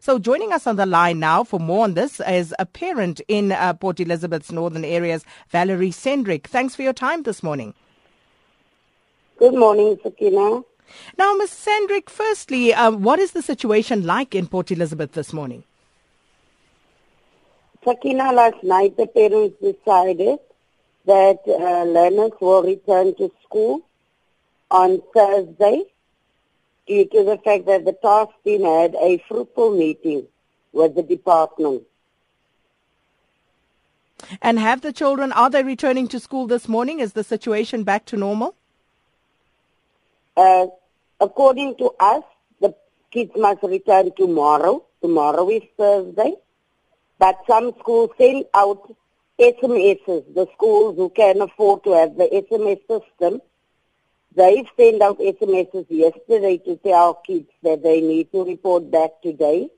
So joining us on the line now for more on this is a parent in uh, Port Elizabeth's northern areas, Valerie Sendrick. Thanks for your time this morning. Good morning, Sakina. Now, Ms. Sendrick, firstly, um, what is the situation like in Port Elizabeth this morning? Sakina, last night the parents decided that uh, learners will return to school on Thursday due to the fact that the task team had a fruitful meeting with the department. And have the children, are they returning to school this morning? Is the situation back to normal? Uh, according to us, the kids must return tomorrow. Tomorrow is Thursday. But some schools send out SMSs, the schools who can afford to have the SMS system. They sent out SMSs yesterday to tell kids that they need to report back today.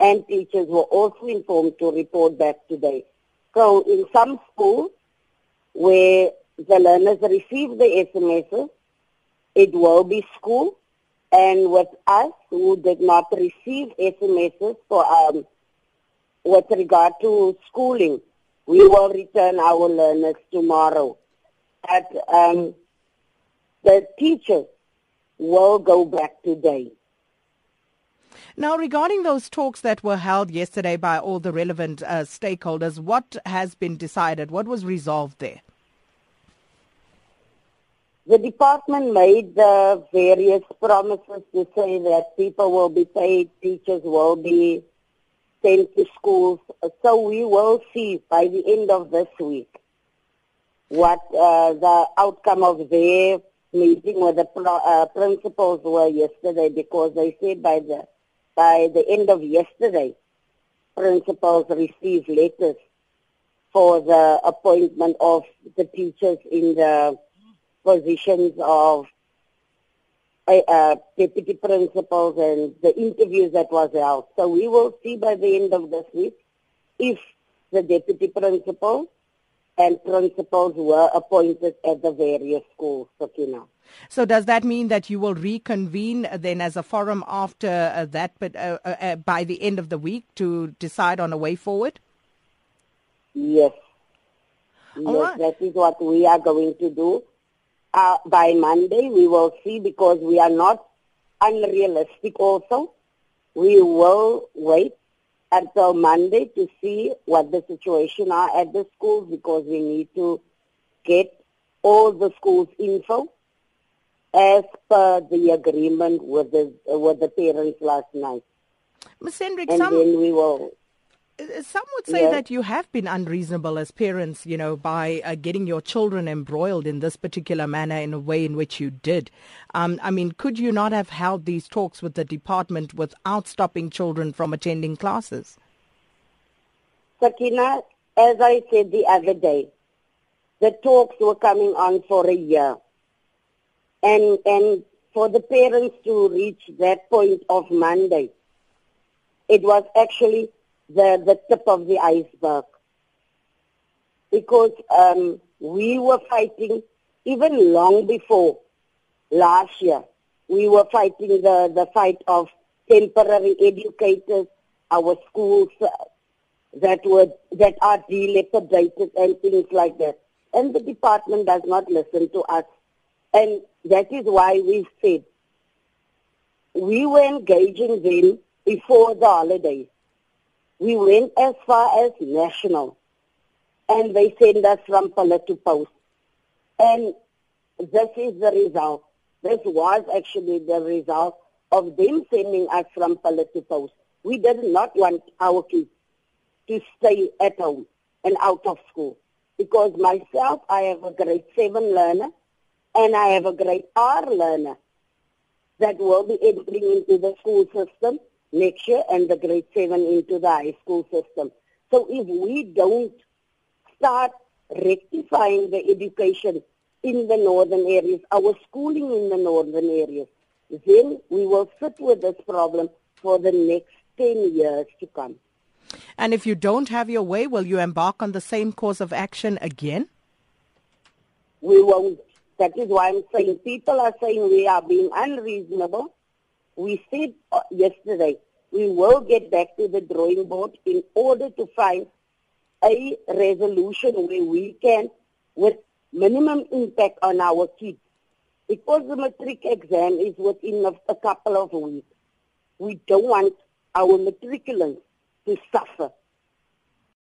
And teachers were also informed to report back today. So in some schools where the learners receive the SMSs, it will be school. And with us who did not receive SMSs for um, with regard to schooling, we will return our learners tomorrow. But um, the teachers will go back today. Now, regarding those talks that were held yesterday by all the relevant uh, stakeholders, what has been decided? What was resolved there? The department made the various promises to say that people will be paid, teachers will be sent to schools. So we will see by the end of this week what uh, the outcome of their meeting with the uh, principals were yesterday because they said by the by the end of yesterday, principals received letters for the appointment of the teachers in the positions of uh, deputy principals and the interviews that was held. So we will see by the end of this week if the deputy principals and principals were appointed at the various schools, Sakina. So does that mean that you will reconvene then as a forum after uh, that, but uh, uh, uh by the end of the week to decide on a way forward? Yes. All yes, right. that is what we are going to do uh, by Monday we will see because we are not unrealistic also. We will wait until Monday to see what the situation are at the schools because we need to get all the schools info as per the agreement with the with the parents last night. Ms. Hendrick, and some... then we will some would say yes. that you have been unreasonable as parents, you know, by uh, getting your children embroiled in this particular manner in a way in which you did. Um, I mean, could you not have held these talks with the department without stopping children from attending classes? Sakina, as I said the other day, the talks were coming on for a year. And, and for the parents to reach that point of Monday, it was actually the, the tip of the iceberg. Because um, we were fighting even long before last year. We were fighting the, the fight of temporary educators, our schools uh, that were that are dilapidated and things like that. And the department does not listen to us. And that is why we said we were engaging them before the holidays. We went as far as national, and they sent us from pillar to post. And this is the result. This was actually the result of them sending us from pillar to post. We did not want our kids to stay at home and out of school. Because myself, I have a grade 7 learner and I have a grade R learner that will be entering into the school system next year and the grade 7 into the high school system. So if we don't start rectifying the education in the northern areas, our schooling in the northern areas, then we will sit with this problem for the next 10 years to come. And if you don't have your way, will you embark on the same course of action again? We won't. That is why I'm saying people are saying we are being unreasonable. We said uh, yesterday we will get back to the drawing board in order to find a resolution where we can, with minimum impact on our kids, because the matric exam is within a, a couple of weeks, we don't want our matriculants to suffer